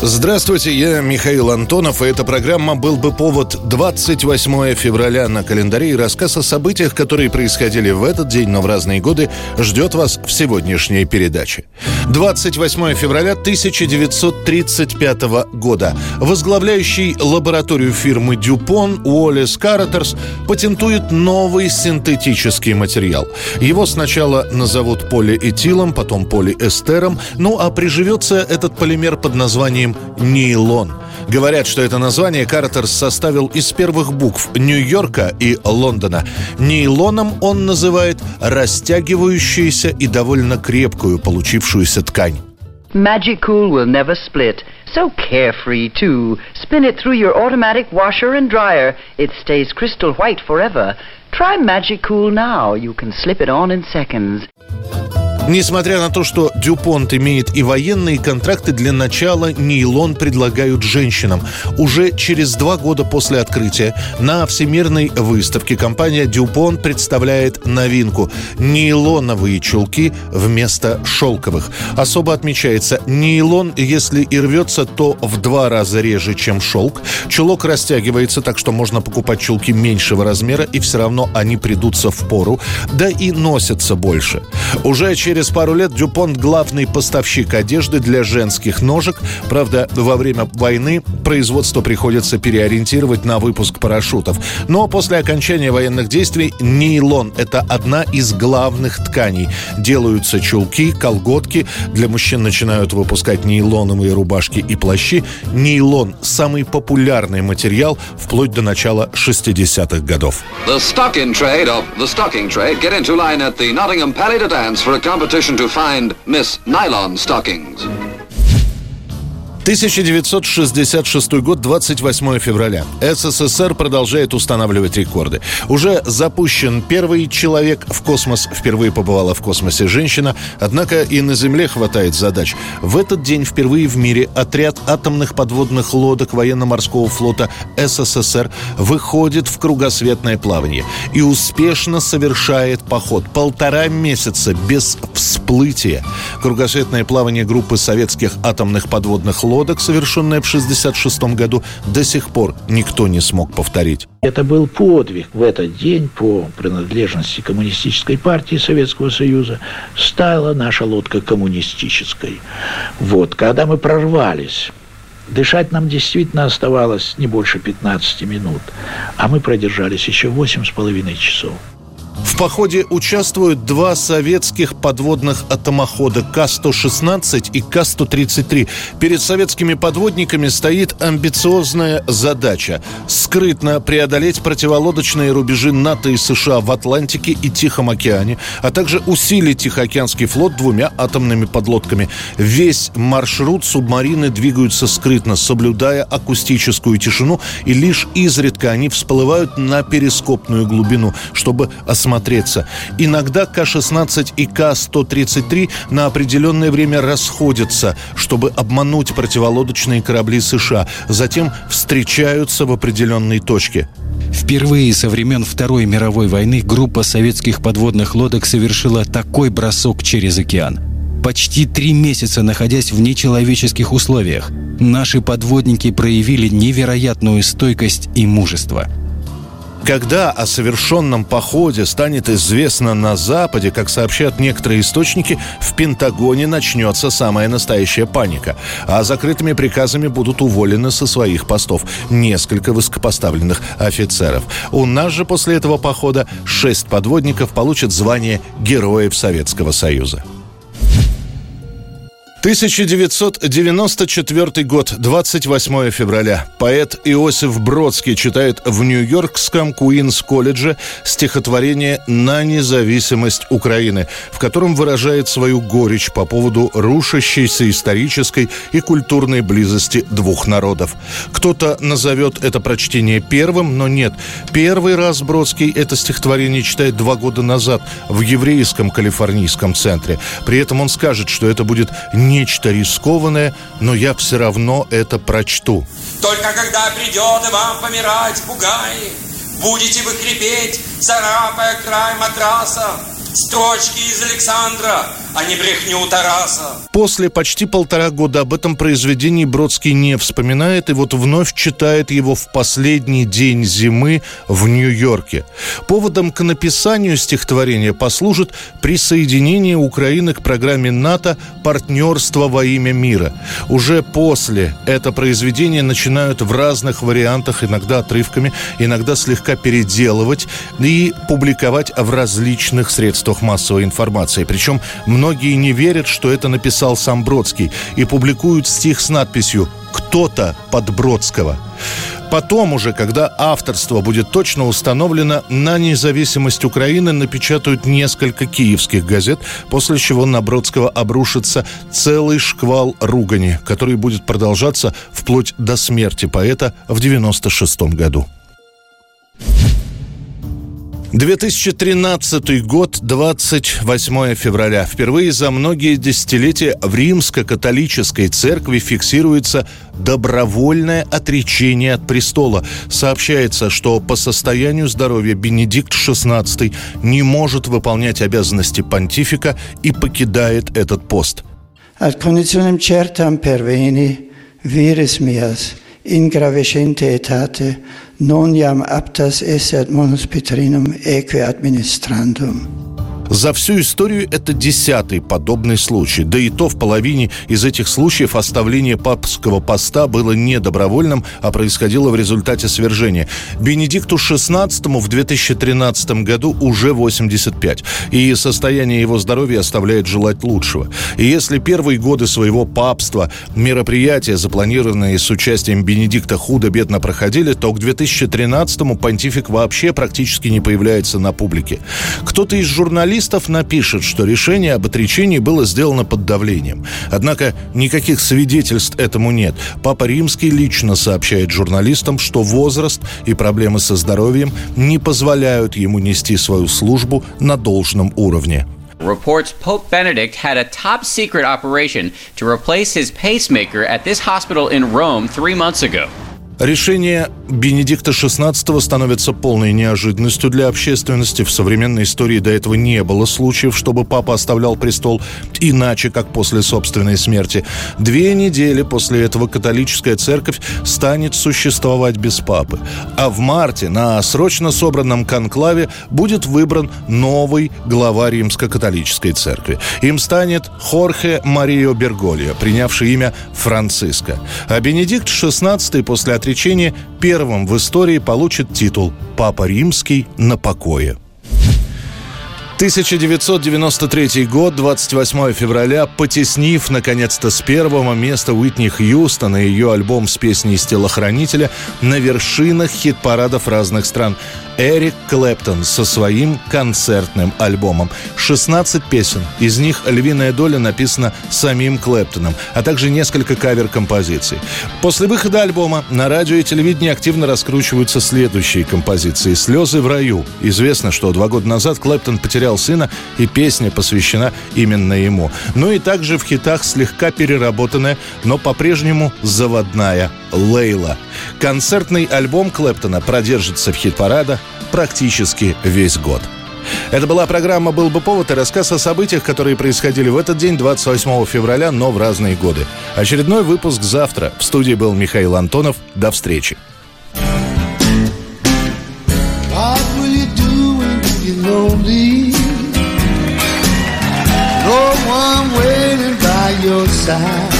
Здравствуйте, я Михаил Антонов, и эта программа «Был бы повод» 28 февраля на календаре и рассказ о событиях, которые происходили в этот день, но в разные годы, ждет вас в сегодняшней передаче. 28 февраля 1935 года. Возглавляющий лабораторию фирмы Дюпон Уоллес Каратерс патентует новый синтетический материал. Его сначала назовут полиэтилом, потом полиэстером, ну а приживется этот полимер под названием нейлон. Говорят, что это название Картерс составил из первых букв Нью-Йорка и Лондона. Нейлоном он называет растягивающуюся и довольно крепкую получившуюся ткань. Magicool will never split. So carefree, too. Spin it through your automatic washer and dryer. It stays crystal white forever. Try Magicool now. You can slip it on in seconds. Несмотря на то, что Дюпонт имеет и военные контракты, для начала нейлон предлагают женщинам. Уже через два года после открытия на Всемирной выставке компания Дюпонт представляет новинку – нейлоновые чулки вместо шелковых. Особо отмечается, нейлон, если и рвется, то в два раза реже, чем шелк. Чулок растягивается, так что можно покупать чулки меньшего размера, и все равно они придутся в пору, да и носятся больше. Уже через Через пару лет Дюпонт – главный поставщик одежды для женских ножек. Правда, во время войны производство приходится переориентировать на выпуск парашютов. Но после окончания военных действий нейлон – это одна из главных тканей. Делаются чулки, колготки. Для мужчин начинают выпускать нейлоновые рубашки и плащи. Нейлон – самый популярный материал вплоть до начала 60-х годов. The stocking trade of the stocking trade get into line at the Nottingham Palais de Dance for a competition competition to find Miss Nylon Stockings. 1966 год, 28 февраля. СССР продолжает устанавливать рекорды. Уже запущен первый человек в космос. Впервые побывала в космосе женщина. Однако и на Земле хватает задач. В этот день впервые в мире отряд атомных подводных лодок военно-морского флота СССР выходит в кругосветное плавание и успешно совершает поход. Полтора месяца без всплытия. Кругосветное плавание группы советских атомных подводных лодок, совершенное в 1966 году, до сих пор никто не смог повторить. Это был подвиг в этот день по принадлежности коммунистической партии Советского Союза. Стала наша лодка коммунистической. Вот, когда мы прорвались Дышать нам действительно оставалось не больше 15 минут, а мы продержались еще 8,5 часов. Походе участвуют два советских подводных атомохода К-116 и К-133. Перед советскими подводниками стоит амбициозная задача – скрытно преодолеть противолодочные рубежи НАТО и США в Атлантике и Тихом океане, а также усилить Тихоокеанский флот двумя атомными подлодками. Весь маршрут субмарины двигаются скрытно, соблюдая акустическую тишину, и лишь изредка они всплывают на перископную глубину, чтобы осмотреть осмотреться. Иногда К-16 и К-133 на определенное время расходятся, чтобы обмануть противолодочные корабли США. Затем встречаются в определенной точке. Впервые со времен Второй мировой войны группа советских подводных лодок совершила такой бросок через океан. Почти три месяца находясь в нечеловеческих условиях, наши подводники проявили невероятную стойкость и мужество – когда о совершенном походе станет известно на Западе, как сообщают некоторые источники, в Пентагоне начнется самая настоящая паника. А закрытыми приказами будут уволены со своих постов несколько высокопоставленных офицеров. У нас же после этого похода шесть подводников получат звание Героев Советского Союза. 1994 год, 28 февраля. Поэт Иосиф Бродский читает в Нью-Йоркском Куинс-колледже стихотворение «На независимость Украины», в котором выражает свою горечь по поводу рушащейся исторической и культурной близости двух народов. Кто-то назовет это прочтение первым, но нет. Первый раз Бродский это стихотворение читает два года назад в еврейском калифорнийском центре. При этом он скажет, что это будет нечто рискованное, но я все равно это прочту. Только когда придет вам помирать пугай, будете вы хрипеть, царапая край матраса, Строчки из Александра, а не брехню Тараса. После почти полтора года об этом произведении Бродский не вспоминает и вот вновь читает его в последний день зимы в Нью-Йорке. Поводом к написанию стихотворения послужит присоединение Украины к программе НАТО «Партнерство во имя мира». Уже после это произведение начинают в разных вариантах, иногда отрывками, иногда слегка переделывать и публиковать в различных средствах массовой информации. Причем многие не верят, что это написал сам Бродский и публикуют стих с надписью «Кто-то под Бродского». Потом уже, когда авторство будет точно установлено, на независимость Украины напечатают несколько киевских газет, после чего на Бродского обрушится целый шквал ругани, который будет продолжаться вплоть до смерти поэта в 96 году. 2013 год, 28 февраля. Впервые за многие десятилетия в римско-католической церкви фиксируется добровольное отречение от престола. Сообщается, что по состоянию здоровья Бенедикт XVI не может выполнять обязанности понтифика и покидает этот пост. Ad in gravescente etate non iam aptas esset monus Petrinum eque administrandum. За всю историю это десятый подобный случай. Да и то в половине из этих случаев оставление папского поста было не добровольным, а происходило в результате свержения. Бенедикту XVI в 2013 году уже 85, и состояние его здоровья оставляет желать лучшего. И если первые годы своего папства мероприятия, запланированные с участием Бенедикта, худо-бедно проходили, то к 2013-му понтифик вообще практически не появляется на публике. Кто-то из журналистов журналистов напишет, что решение об отречении было сделано под давлением. Однако никаких свидетельств этому нет. Папа Римский лично сообщает журналистам, что возраст и проблемы со здоровьем не позволяют ему нести свою службу на должном уровне. reports Pope Benedict had a top secret operation to replace his pacemaker at this hospital in Rome three months ago. Решение Бенедикта XVI становится полной неожиданностью для общественности. В современной истории до этого не было случаев, чтобы папа оставлял престол иначе, как после собственной смерти. Две недели после этого католическая церковь станет существовать без папы. А в марте на срочно собранном конклаве будет выбран новый глава римско-католической церкви. Им станет Хорхе Марио Бергольо, принявший имя Франциско. А Бенедикт XVI после отречения отречения первым в истории получит титул «Папа Римский на покое». 1993 год, 28 февраля, потеснив, наконец-то, с первого места Уитни Хьюстон и ее альбом с песней из телохранителя на вершинах хит-парадов разных стран. Эрик Клэптон со своим концертным альбомом. 16 песен, из них львиная доля написана самим Клэптоном, а также несколько кавер-композиций. После выхода альбома на радио и телевидении активно раскручиваются следующие композиции. «Слезы в раю». Известно, что два года назад Клэптон потерял сына, и песня посвящена именно ему. Ну и также в хитах слегка переработанная, но по-прежнему заводная «Лейла». Концертный альбом Клэптона продержится в хит-парадах практически весь год. Это была программа «Был бы повод» и рассказ о событиях, которые происходили в этот день, 28 февраля, но в разные годы. Очередной выпуск завтра. В студии был Михаил Антонов. До встречи. hiding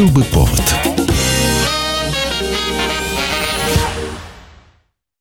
был бы повод.